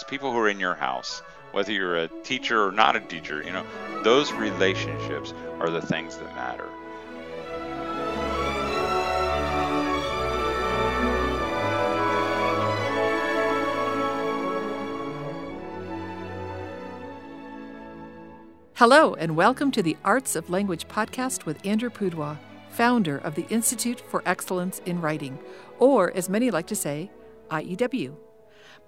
those people who are in your house, whether you're a teacher or not a teacher, you know, those relationships are the things that matter. Hello, and welcome to the Arts of Language podcast with Andrew Pudewa, founder of the Institute for Excellence in Writing, or as many like to say, IEW.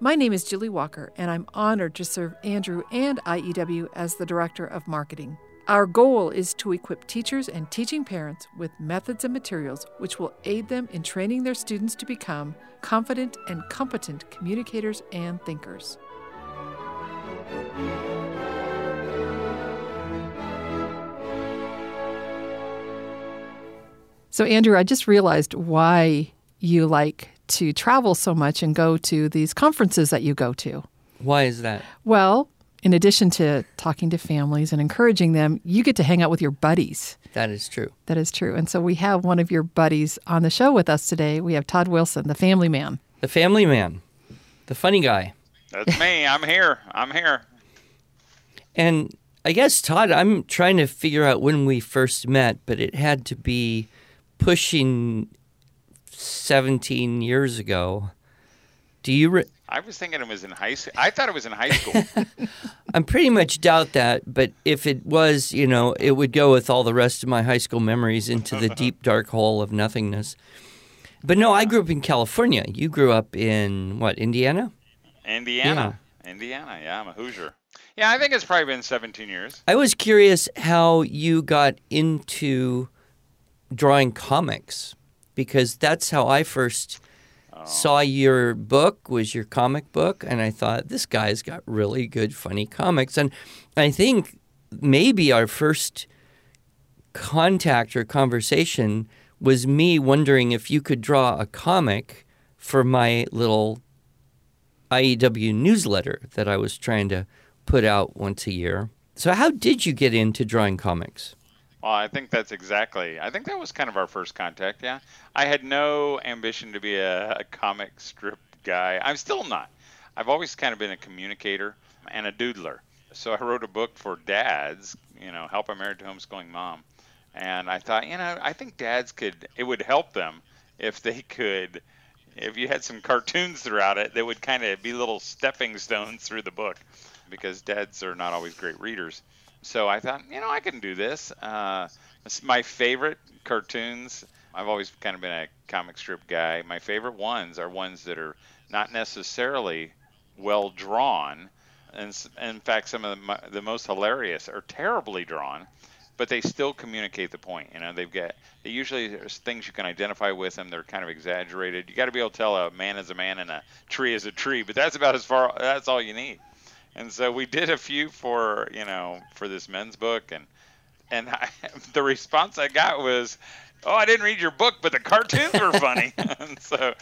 My name is Julie Walker, and I'm honored to serve Andrew and IEW as the Director of Marketing. Our goal is to equip teachers and teaching parents with methods and materials which will aid them in training their students to become confident and competent communicators and thinkers. So, Andrew, I just realized why you like to travel so much and go to these conferences that you go to. Why is that? Well, in addition to talking to families and encouraging them, you get to hang out with your buddies. That is true. That is true. And so we have one of your buddies on the show with us today. We have Todd Wilson, the family man. The family man, the funny guy. That's me. I'm here. I'm here. And I guess, Todd, I'm trying to figure out when we first met, but it had to be pushing 17 years ago. Do you? Re- I was thinking it was in high school. I thought it was in high school. I'm pretty much doubt that, but if it was, you know, it would go with all the rest of my high school memories into the deep dark hole of nothingness. But no, I grew up in California. You grew up in what, Indiana? Indiana. Indiana. Yeah, I'm a Hoosier. Yeah, I think it's probably been 17 years. I was curious how you got into drawing comics because that's how I first saw your book was your comic book and I thought this guy's got really good funny comics and I think maybe our first contact or conversation was me wondering if you could draw a comic for my little IEW newsletter that I was trying to put out once a year. So how did you get into drawing comics? Well, I think that's exactly. I think that was kind of our first contact. Yeah, I had no ambition to be a, a comic strip guy. I'm still not. I've always kind of been a communicator and a doodler. So I wrote a book for dads. You know, help a married to homeschooling mom. And I thought, you know, I think dads could. It would help them if they could. If you had some cartoons throughout it, that would kind of be little stepping stones through the book, because dads are not always great readers so I thought, you know, I can do this. Uh, my favorite cartoons. I've always kind of been a comic strip guy. My favorite ones are ones that are not necessarily well drawn, and in fact, some of the, the most hilarious are terribly drawn, but they still communicate the point. You know, they've got they usually there's things you can identify with them. They're kind of exaggerated. You got to be able to tell a man is a man and a tree is a tree, but that's about as far. That's all you need and so we did a few for you know for this men's book and and I, the response I got was oh I didn't read your book but the cartoons were funny. And so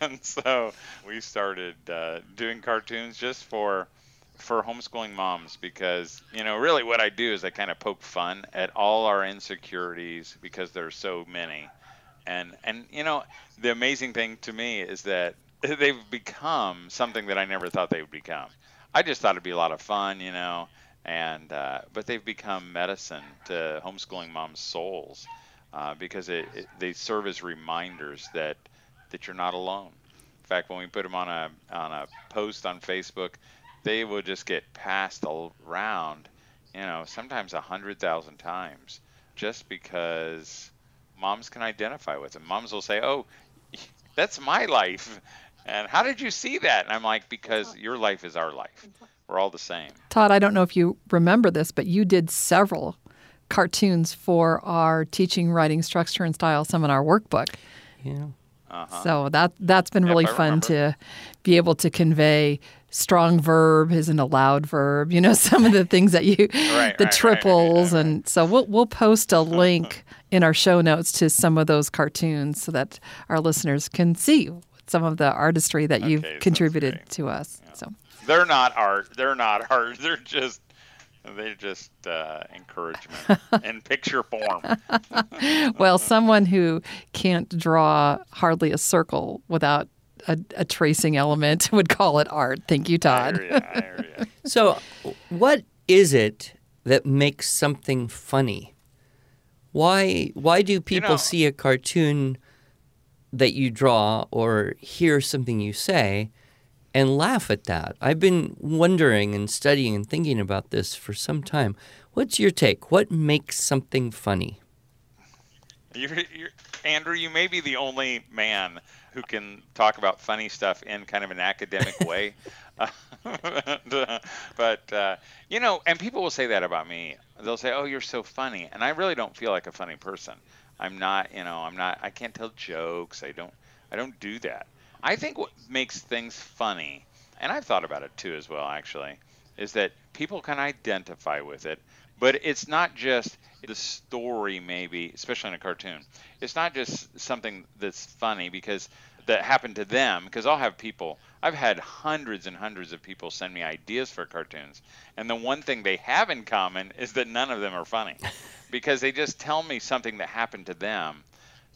and so we started uh, doing cartoons just for for homeschooling moms because you know really what I do is I kind of poke fun at all our insecurities because there are so many. And and you know the amazing thing to me is that they've become something that I never thought they would become I just thought it'd be a lot of fun, you know. And uh, but they've become medicine to homeschooling moms' souls uh, because it, it, they serve as reminders that that you're not alone. In fact, when we put them on a on a post on Facebook, they will just get passed around, you know, sometimes a hundred thousand times, just because moms can identify with them. Moms will say, "Oh, that's my life," And how did you see that? And I'm like, because your life is our life. We're all the same. Todd, I don't know if you remember this, but you did several cartoons for our teaching writing structure and style seminar workbook. Yeah. Uh-huh. So that that's been really yep, fun to be able to convey strong verb isn't a loud verb. You know some of the things that you right, the right, triples right, and so we'll we'll post a link in our show notes to some of those cartoons so that our listeners can see some of the artistry that you've contributed to us. So They're not art. They're not art. They're just they're just uh, encouragement in picture form. well, someone who can't draw hardly a circle without a, a tracing element would call it art. Thank you, Todd. I hear ya, I hear ya. So, what is it that makes something funny? Why why do people know- see a cartoon that you draw or hear something you say and laugh at that? I've been wondering and studying and thinking about this for some time. What's your take? What makes something funny? You're, you're, Andrew, you may be the only man who can talk about funny stuff in kind of an academic way. but, uh, you know, and people will say that about me. They'll say, oh, you're so funny. And I really don't feel like a funny person. I'm not, you know, I'm not, I can't tell jokes. I don't, I don't do that. I think what makes things funny, and I've thought about it too as well, actually, is that people can identify with it, but it's not just the story, maybe, especially in a cartoon. It's not just something that's funny because that happened to them. Because I'll have people, I've had hundreds and hundreds of people send me ideas for cartoons, and the one thing they have in common is that none of them are funny because they just tell me something that happened to them.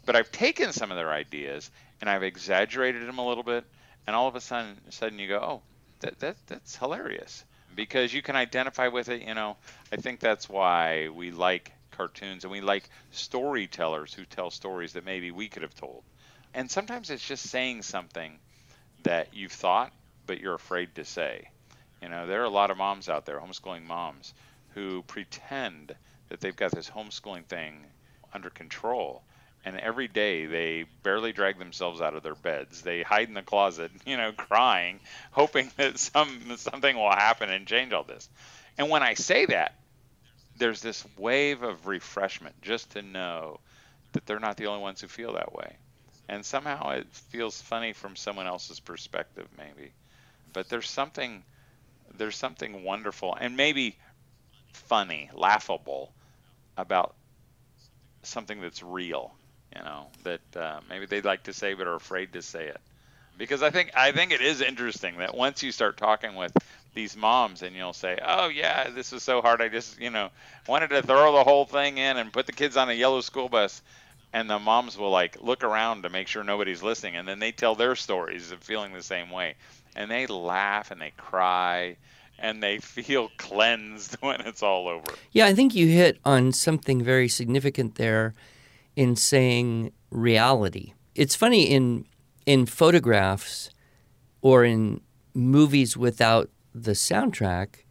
But I've taken some of their ideas and I've exaggerated them a little bit, and all of a sudden, sudden you go, oh, that, that that's hilarious because you can identify with it. You know, I think that's why we like cartoons and we like storytellers who tell stories that maybe we could have told. And sometimes it's just saying something that you've thought but you're afraid to say. You know, there are a lot of moms out there, homeschooling moms, who pretend that they've got this homeschooling thing under control. And every day they barely drag themselves out of their beds. They hide in the closet, you know, crying, hoping that some something will happen and change all this. And when I say that, there's this wave of refreshment just to know that they're not the only ones who feel that way. And somehow it feels funny from someone else's perspective, maybe. But there's something there's something wonderful and maybe funny, laughable about something that's real, you know, that uh, maybe they'd like to say but are afraid to say it. Because I think I think it is interesting that once you start talking with these moms and you'll say, "Oh yeah, this is so hard. I just, you know, wanted to throw the whole thing in and put the kids on a yellow school bus." And the moms will like look around to make sure nobody's listening, and then they tell their stories of feeling the same way, and they laugh and they cry, and they feel cleansed when it's all over. Yeah, I think you hit on something very significant there in saying reality. It's funny in in photographs or in movies without the soundtrack,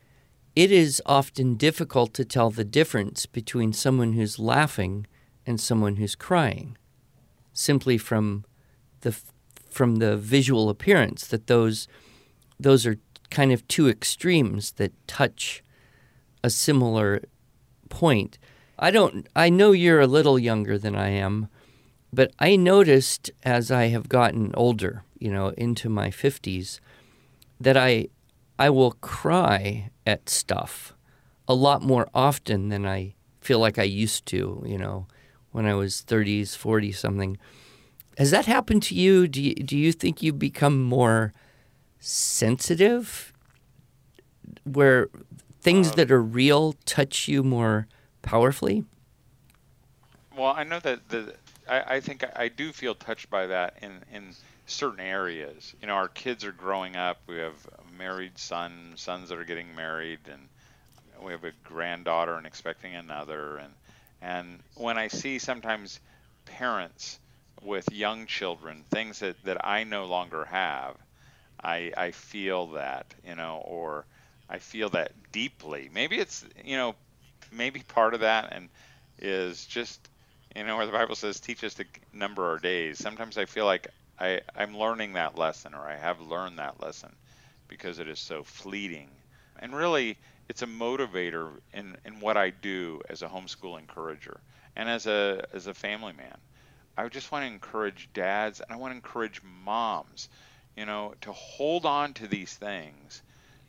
it is often difficult to tell the difference between someone who's laughing and someone who's crying simply from the from the visual appearance that those those are kind of two extremes that touch a similar point. I don't I know you're a little younger than I am, but I noticed as I have gotten older, you know, into my 50s, that I I will cry at stuff a lot more often than I feel like I used to, you know, when I was 30s, 40 something. Has that happened to you? Do you, do you think you become more sensitive where things uh, that are real touch you more powerfully? Well, I know that the I, I think I, I do feel touched by that in in certain areas. You know, our kids are growing up. We have a married son, sons that are getting married, and we have a granddaughter and expecting another. And and when I see sometimes parents with young children, things that that I no longer have, I I feel that you know, or I feel that deeply. Maybe it's you know, maybe part of that and is just you know where the Bible says teach us to number our days. Sometimes I feel like I I'm learning that lesson or I have learned that lesson because it is so fleeting. And really it's a motivator in, in what I do as a homeschool encourager and as a as a family man. I just want to encourage dads and I want to encourage moms, you know, to hold on to these things.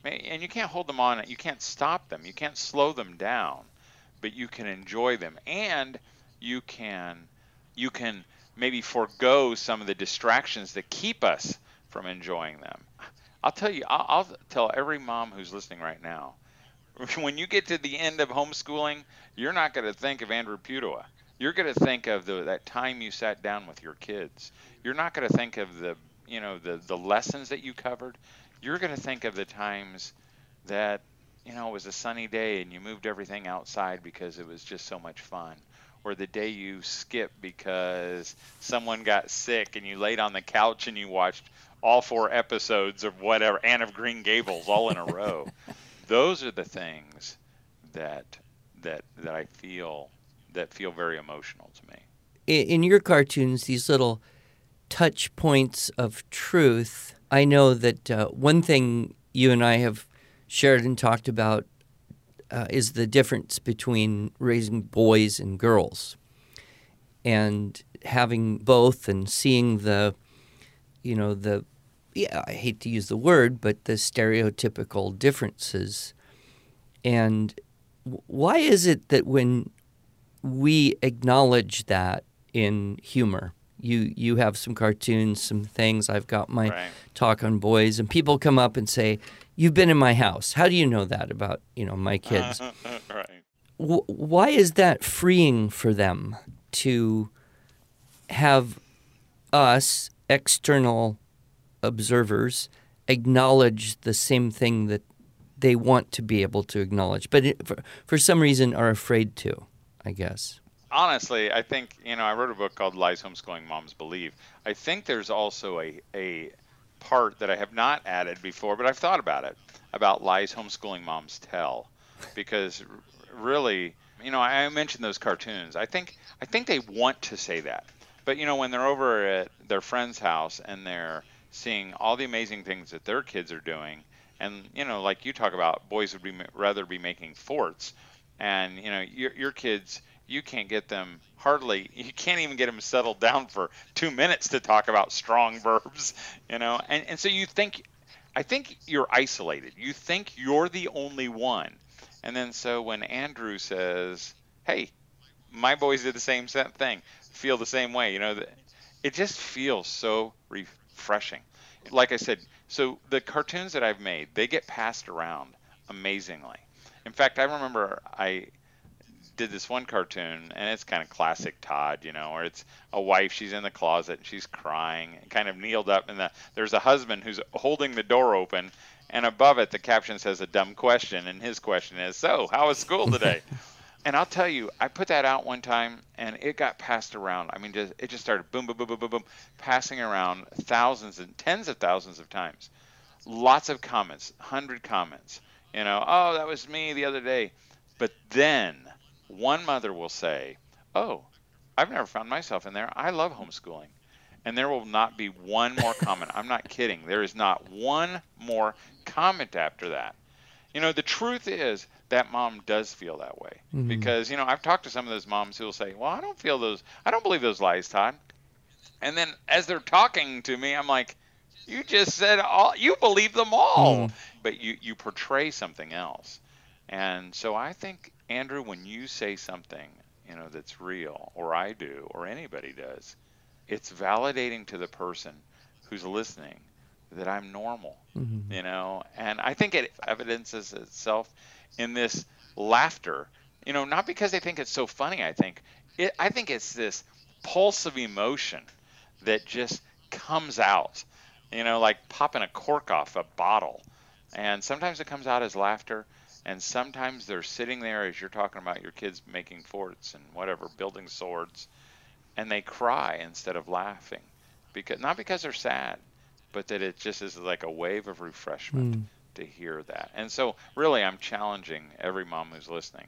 And you can't hold them on, you can't stop them, you can't slow them down, but you can enjoy them and you can you can maybe forego some of the distractions that keep us from enjoying them. I'll tell you, I'll, I'll tell every mom who's listening right now, when you get to the end of homeschooling, you're not going to think of Andrew Pudewa. You're going to think of the, that time you sat down with your kids. You're not going to think of the you know the the lessons that you covered, you're going to think of the times that you know it was a sunny day and you moved everything outside because it was just so much fun or the day you skipped because someone got sick and you laid on the couch and you watched all four episodes of whatever Anne of Green Gables all in a row. Those are the things that that that I feel that feel very emotional to me. In your cartoons, these little touch points of truth. I know that uh, one thing you and I have shared and talked about uh, is the difference between raising boys and girls and having both and seeing the you know the yeah I hate to use the word but the stereotypical differences and why is it that when we acknowledge that in humor you you have some cartoons some things I've got my Right. talk on boys and people come up and say you've been in my house how do you know that about you know my kids right. w- why is that freeing for them to have us external observers acknowledge the same thing that they want to be able to acknowledge but it, for, for some reason are afraid to i guess honestly, I think you know I wrote a book called Lies Homeschooling Moms Believe. I think there's also a a part that I have not added before, but I've thought about it about lies homeschooling moms tell, because really, you know, I mentioned those cartoons. I think I think they want to say that, but you know, when they're over at their friend's house and they're seeing all the amazing things that their kids are doing, and you know, like you talk about, boys would be rather be making forts, and you know, your your kids you can't get them hardly you can't even get them settled down for two minutes to talk about strong verbs you know? And, and so you think i think you're isolated. You think you're the only one. And then so when andrew says hey my boys did the same thing feel the same way you know it just feels so refreshing. Like i said so the cartoons that i've made they get passed around amazingly. In fact i remember i did this one cartoon, and it's kind of classic Todd, you know, where it's a wife, she's in the closet and she's crying, and kind of kneeled up, and the, there's a husband who's holding the door open, and above it the caption says a dumb question, and his question is, "So, how was school today?" and I'll tell you, I put that out one time, and it got passed around. I mean, just, it just started boom, boom, boom, boom, boom, boom, passing around thousands and tens of thousands of times. Lots of comments, hundred comments. You know, oh, that was me the other day. But then one mother will say, "Oh, I've never found myself in there. I love homeschooling." And there will not be one more comment. I'm not kidding. There is not one more comment after that. You know, the truth is that mom does feel that way mm-hmm. because you know I've talked to some of those moms who will say, "Well, I don't feel those. I don't believe those lies, Todd." And then as they're talking to me, I'm like, "You just said all. You believe them all, mm-hmm. but you you portray something else." And so I think Andrew, when you say something, you know, that's real, or I do, or anybody does, it's validating to the person who's listening that I'm normal, mm-hmm. you know, and I think it evidences itself in this laughter, you know, not because they think it's so funny. I think it, I think it's this pulse of emotion that just comes out, you know, like popping a cork off a bottle, and sometimes it comes out as laughter. And sometimes they're sitting there as you're talking about your kids making forts and whatever, building swords, and they cry instead of laughing, because not because they're sad, but that it just is like a wave of refreshment hmm. to hear that. And so, really, I'm challenging every mom who's listening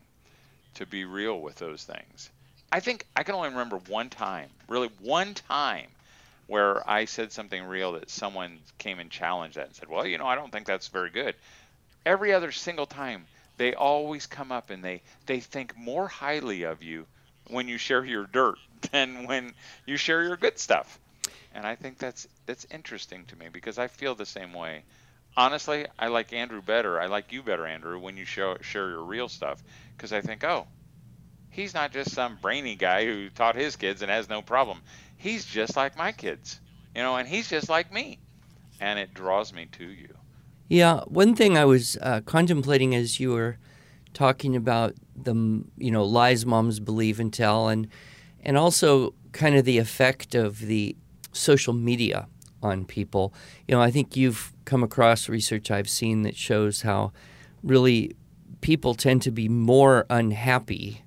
to be real with those things. I think I can only remember one time, really one time, where I said something real that someone came and challenged that and said, "Well, you know, I don't think that's very good." Every other single time, they always come up and they they think more highly of you when you share your dirt than when you share your good stuff. And I think that's that's interesting to me because I feel the same way. Honestly, I like Andrew better. I like you better, Andrew, when you show, share your real stuff because I think, oh, he's not just some brainy guy who taught his kids and has no problem. He's just like my kids, you know, and he's just like me, and it draws me to you. Yeah, one thing I was uh, contemplating as you were talking about the you know lies moms believe and tell, and and also kind of the effect of the social media on people. You know, I think you've come across research I've seen that shows how really people tend to be more unhappy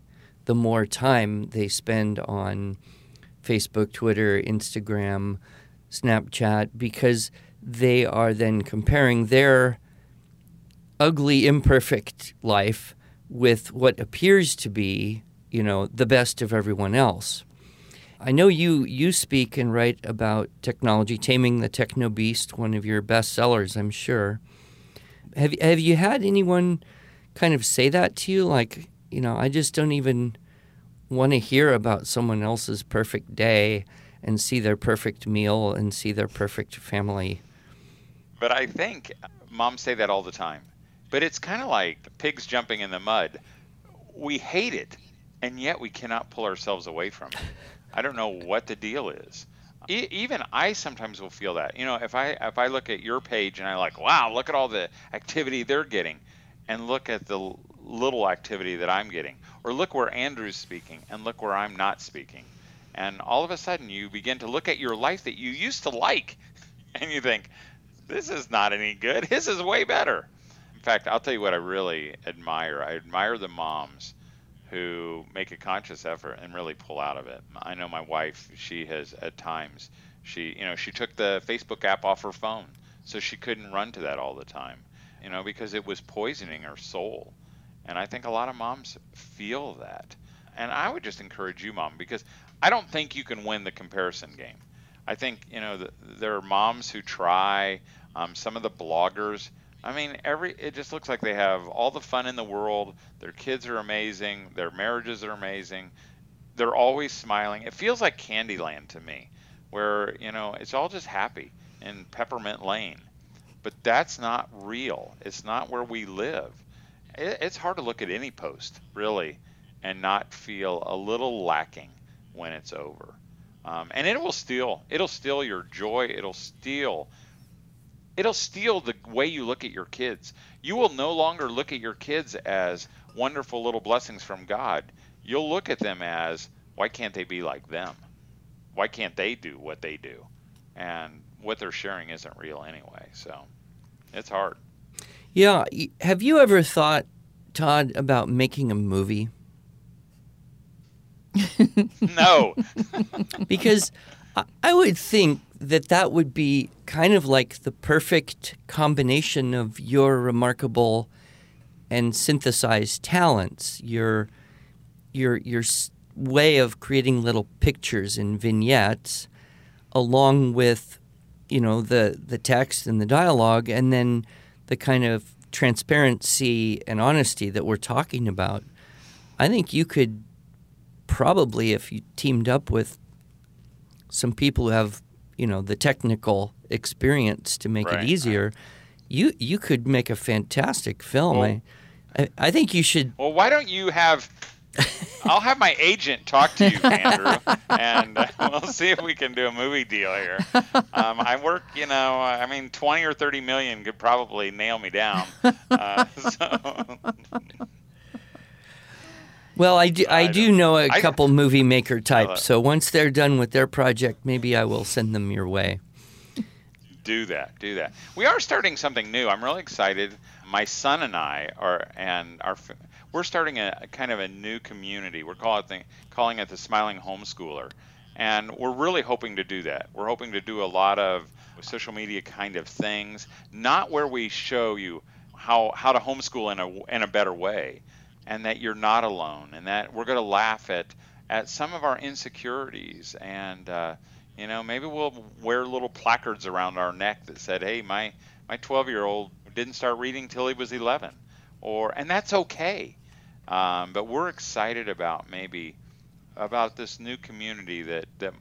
the more time they spend on Facebook, Twitter, Instagram, Snapchat, because they are then comparing their ugly, imperfect life with what appears to be, you know, the best of everyone else. I know you you speak and write about technology, taming the techno beast, one of your best sellers, I'm sure. Have have you had anyone kind of say that to you like, you know, I just don't even want to hear about someone else's perfect day and see their perfect meal and see their perfect family. But I think moms say that all the time. But it's kind of like pigs jumping in the mud. We hate it, and yet we cannot pull ourselves away from it. I don't know what the deal is. E- even I sometimes will feel that. You know, if I if I look at your page and I like, wow, look at all the activity they're getting, and look at the little activity that I'm getting, or look where Andrew's speaking and look where I'm not speaking, and all of a sudden you begin to look at your life that you used to like, and you think, this is not any good. His is way better. In fact, I'll tell you what I really admire. I admire the moms who make a conscious effort and really pull out of it. I know my wife, she has at times she, you know, she took the Facebook app off her phone so she couldn't run to that all the time, you know, because it was poisoning her soul. And I think a lot of moms feel that. And I would just encourage you, mom, because I don't think you can win the comparison game. I think, you know, the, there are moms who try, um, some of the bloggers, I mean, every it just looks like they have all the fun in the world. Their kids are amazing. Their marriages are amazing. They're always smiling. It feels like Candyland to me, where you know it's all just happy in Peppermint Lane. But that's not real. It's not where we live. It, it's hard to look at any post really and not feel a little lacking when it's over. Um, and it will steal. It'll steal your joy. It'll steal it'll steal the way you look at your kids. You will no longer look at your kids as wonderful little blessings from God. You'll look at them as, why can't they be like them? Why can't they do what they do? And what they're sharing isn't real anyway. So it's hard. Yeah. Have you ever thought, Todd, about making a movie? No. because I would think that that would be kind of like the perfect combination of your remarkable and synthesized talents, your your your way of creating little pictures and vignettes, along with you know the the text and the dialogue, and then the kind of transparency and honesty that we're talking about. I think you could probably, if you teamed up with some people who have you know the technical experience to make right, it easier, right. you you could make a fantastic film. Well, I, I think you should. Well, why don't you have? I'll have my agent talk to you, Andrew, and uh, we'll see if we can do a movie deal here. Um, I work, you know, I mean, twenty or thirty million could probably nail me down. Uh, so. Well, I do, I, I do know a couple movie maker types, so once they're done with their project, maybe I will send them your way. Do that, do that. We are starting something new. I'm really excited. My son and I are, and our, we're starting a, a kind of a new community. We're calling it the, calling it the Smiling Homeschooler, and we're really hoping to do that. We're hoping to do a lot of social media kind of things, not where we show you how how to homeschool in a in a better way and that you're not alone and that we're going to laugh at at some of our insecurities. And uh, you know maybe we'll wear little placards around our neck that said hey my my 12 year old didn't start reading till he was 11 or and that's okay. Um, but we're excited about maybe about this new community that that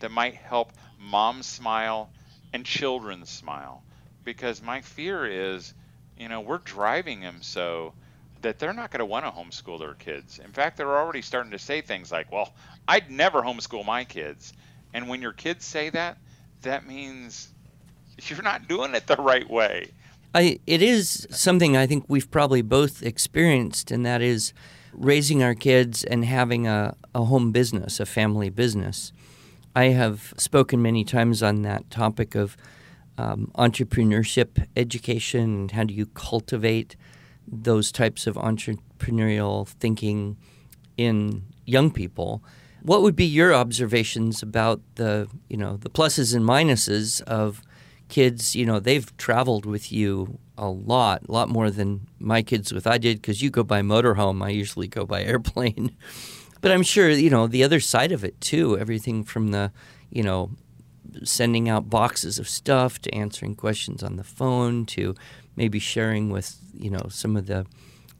that might help moms smile and children smile. Because my fear is you know we're driving them so that they're not going to want to homeschool their kids. In fact, they're already starting to say things like, "Well, I'd never homeschool my kids." And when your kids say that, that means you're not doing it the right way. I, it is something I think we've probably both experienced, and that is raising our kids and having a, a home business, a family business. I have spoken many times on that topic of um, entrepreneurship education and how do you cultivate those types of entrepreneurial thinking in young people. What would be your observations about the you know the pluses and minuses of kids? You know they've traveled with you a lot, a lot more than my kids with I did because you go by motorhome. I usually go by airplane. but I'm sure you know the other side of it too. Everything from the you know sending out boxes of stuff to answering questions on the phone to maybe sharing with you know some of the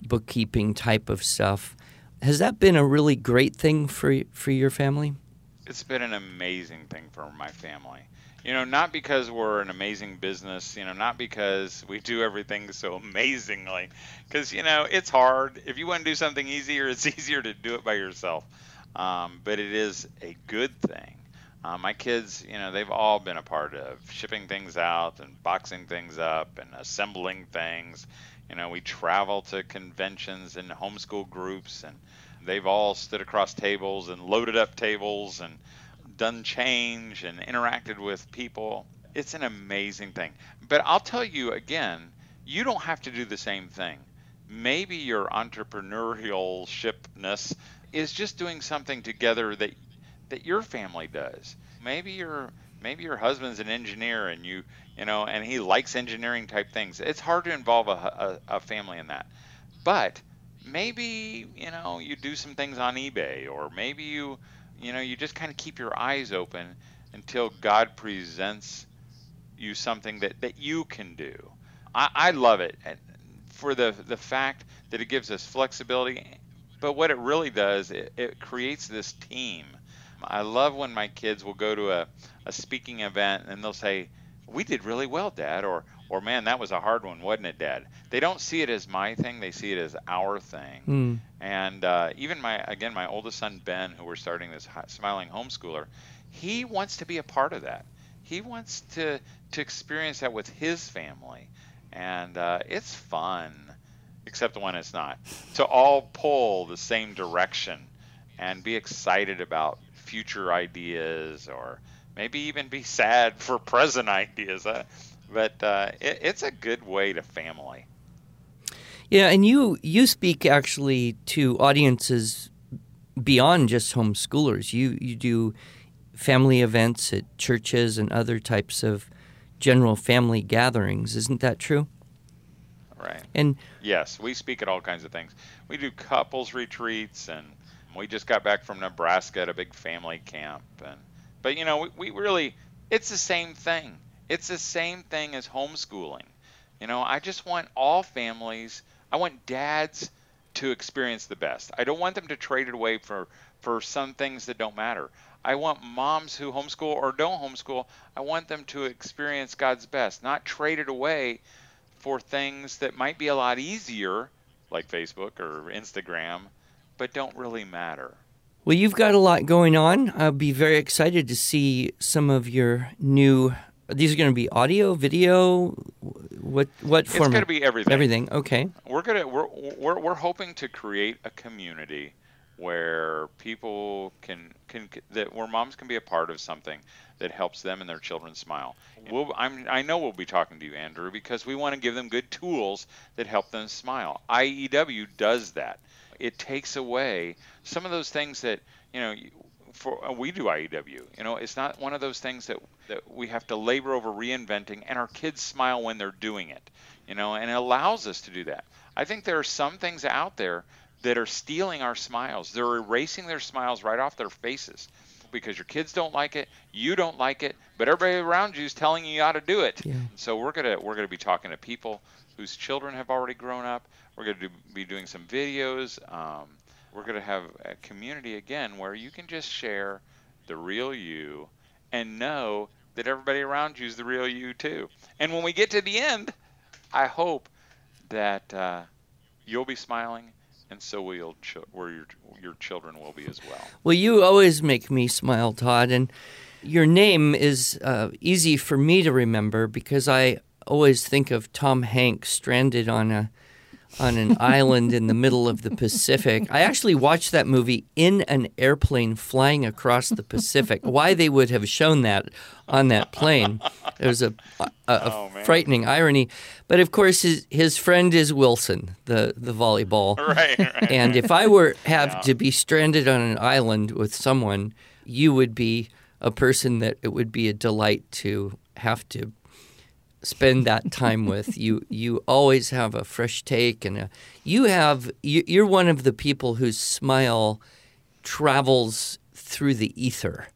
bookkeeping type of stuff. Has that been a really great thing for for your family? It's been an amazing thing for my family. You know, not because we're an amazing business, you know, not because we do everything so amazingly, because, you know, it's hard. If you want to do something easier, it's easier to do it by yourself. Um, but it is a good thing. Uh, my kids, you know, they've all been a part of shipping things out and boxing things up and assembling things. You know, we travel to conventions and homeschool groups, and they've all stood across tables and loaded up tables and done change and interacted with people. It's an amazing thing. But I'll tell you again, you don't have to do the same thing. Maybe your entrepreneurial shipness is just doing something together that that your family does. Maybe your maybe your husband's an engineer and you you know and he likes engineering type things. It's hard to involve a, a, a family in that. But maybe you know you do some things on eBay or maybe you you know you just kind of keep your eyes open until God presents you something that, that you can do. I, I love it for the the fact that it gives us flexibility, but what it really does, it, it creates this team. I love when my kids will go to a, a speaking event and they'll say, "We did really well, Dad," or or man, that was a hard one, wasn't it, Dad? They don't see it as my thing; they see it as our thing. Mm. And uh, even my again, my oldest son Ben, who we're starting this smiling homeschooler, he wants to be a part of that. He wants to to experience that with his family, and uh, it's fun, except when it's not. To all pull the same direction and be excited about future ideas or maybe even be sad for present ideas. Uh, but uh, it, it's a good way to family. Yeah, and you you speak actually to audiences beyond just homeschoolers. You you do family events at churches and other types of general family gatherings. Isn't that true? Right. And yes, we speak at all kinds of things. We do couples retreats, and we just got back from Nebraska at a big family camp. And but you know, we, we really it's the same thing. It's the same thing as homeschooling. You know, I just want all families, I want dads to experience the best. I don't want them to trade it away for for some things that don't matter. I want moms who homeschool or don't homeschool, I want them to experience God's best, not trade it away for things that might be a lot easier like Facebook or Instagram, but don't really matter. Well, you've got a lot going on. I'll be very excited to see some of your new these are going to be audio, video. What what format? It's going to be everything. Everything. Okay. We're gonna we're, we're we're hoping to create a community where people can can that where moms can be a part of something that helps them and their children smile. We'll, I'm, I know we'll be talking to you, Andrew, because we want to give them good tools that help them smile. IEW does that. It takes away some of those things that you know for uh, we do IEW. You know, it's not one of those things that that we have to labor over reinventing, and our kids smile when they're doing it. You know, and it allows us to do that. I think there are some things out there that are stealing our smiles. They're erasing their smiles right off their faces because your kids don't like it, you don't like it, but everybody around you is telling you how to do it. Yeah. So we're gonna we're gonna be talking to people whose children have already grown up. We're gonna do, be doing some videos. Um, we're going to have a community again where you can just share the real you and know that everybody around you is the real you too. And when we get to the end, I hope that uh, you'll be smiling, and so will where your your children will be as well. Well, you always make me smile, Todd, and your name is uh, easy for me to remember because I always think of Tom Hanks stranded on a on an island in the middle of the Pacific. I actually watched that movie in an airplane flying across the Pacific. Why they would have shown that on that plane, it was a, a, a Oh, frightening irony. But of course, his his friend is Wilson, the the volleyball. Right, right. And if I were have to be stranded on an island with someone, you would be a person that it would be a delight to have to spend that time with. You you always have a fresh take, and a, you have you, you're one of the people whose smile travels through the ether.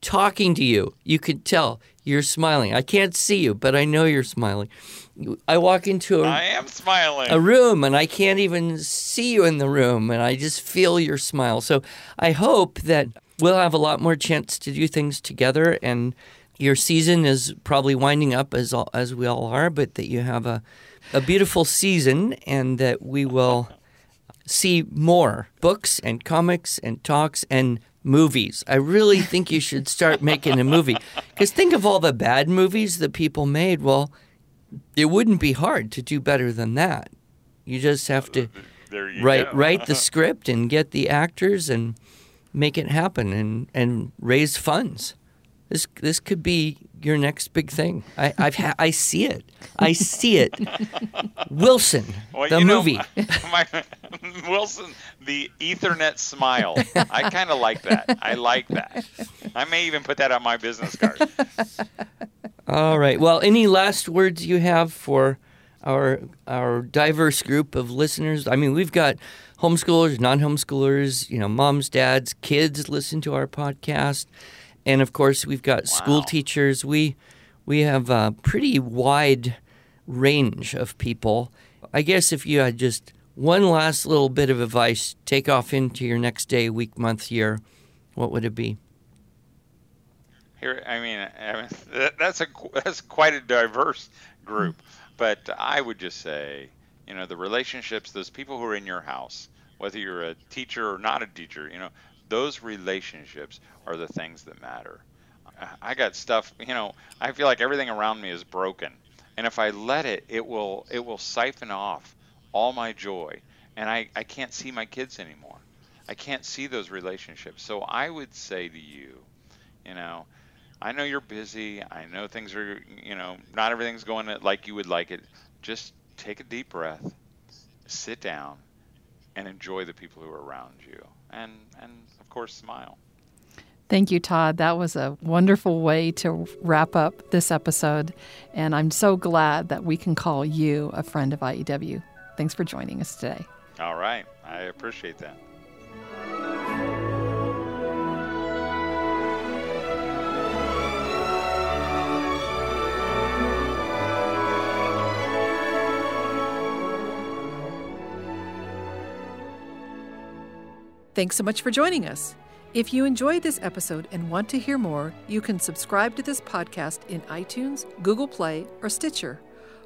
Talking to you, you could tell you're smiling. I can't see you, but I know you're smiling. I walk into a, I am smiling. a room and I can't even see you in the room and I just feel your smile. So I hope that we'll have a lot more chance to do things together and your season is probably winding up as all, as we all are, but that you have a a beautiful season and that we will see more books and comics and talks and movies. I really think you should start making a movie. Because think of all the bad movies that people made. Well, it wouldn't be hard to do better than that. You just have to write go. write the script and get the actors and make it happen and, and raise funds. This this could be your next big thing. I I've ha- I see it. I see it. Wilson, Well, the you know, movie. my, Wilson, the Ethernet smile. I kind of like that. I like that. I may even put that on my business card. All right. Well, any last words you have for our our diverse group of listeners? I mean, we've got homeschoolers, non-homeschoolers, you know, moms, dads, kids listen to our podcast, and of course, we've got school teachers. We we have a pretty wide range of people. I guess if you had just one last little bit of advice, take off into your next day, week, month, year, what would it be? Here, I mean, I mean that's a that's quite a diverse group. Mm-hmm. But I would just say, you know, the relationships, those people who are in your house, whether you're a teacher or not a teacher, you know, those relationships are the things that matter. I- got stuff, you know, I feel like everything around me is broken, and if I let it, it will it will siphon off all my joy, and I I can't see my kids anymore. I can't see those relationships. So I would say to you, you know, I know you're busy. I know things are, you know, not everything's going like you would like it. Just take a deep breath, sit down, and enjoy the people who are around you, and and of course smile. Thank you, Todd. That was a wonderful way to wrap up this episode. And I'm so glad that we can call you a friend of IEW. Thanks for joining us today. All right, I appreciate that. Thanks so much for joining us. If you enjoyed this episode and want to hear more, you can subscribe to this podcast in iTunes, Google Play, or Stitcher,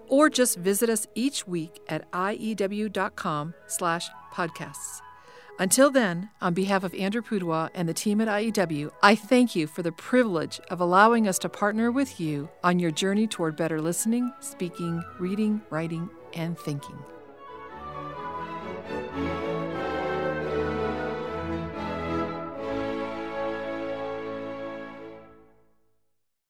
or just visit us each week at iew.com slash podcasts. Until then, on behalf of Andrew Pudewa and the team at IEW, I thank you for the privilege of allowing us to partner with you on your journey toward better listening, speaking, reading, writing, and thinking.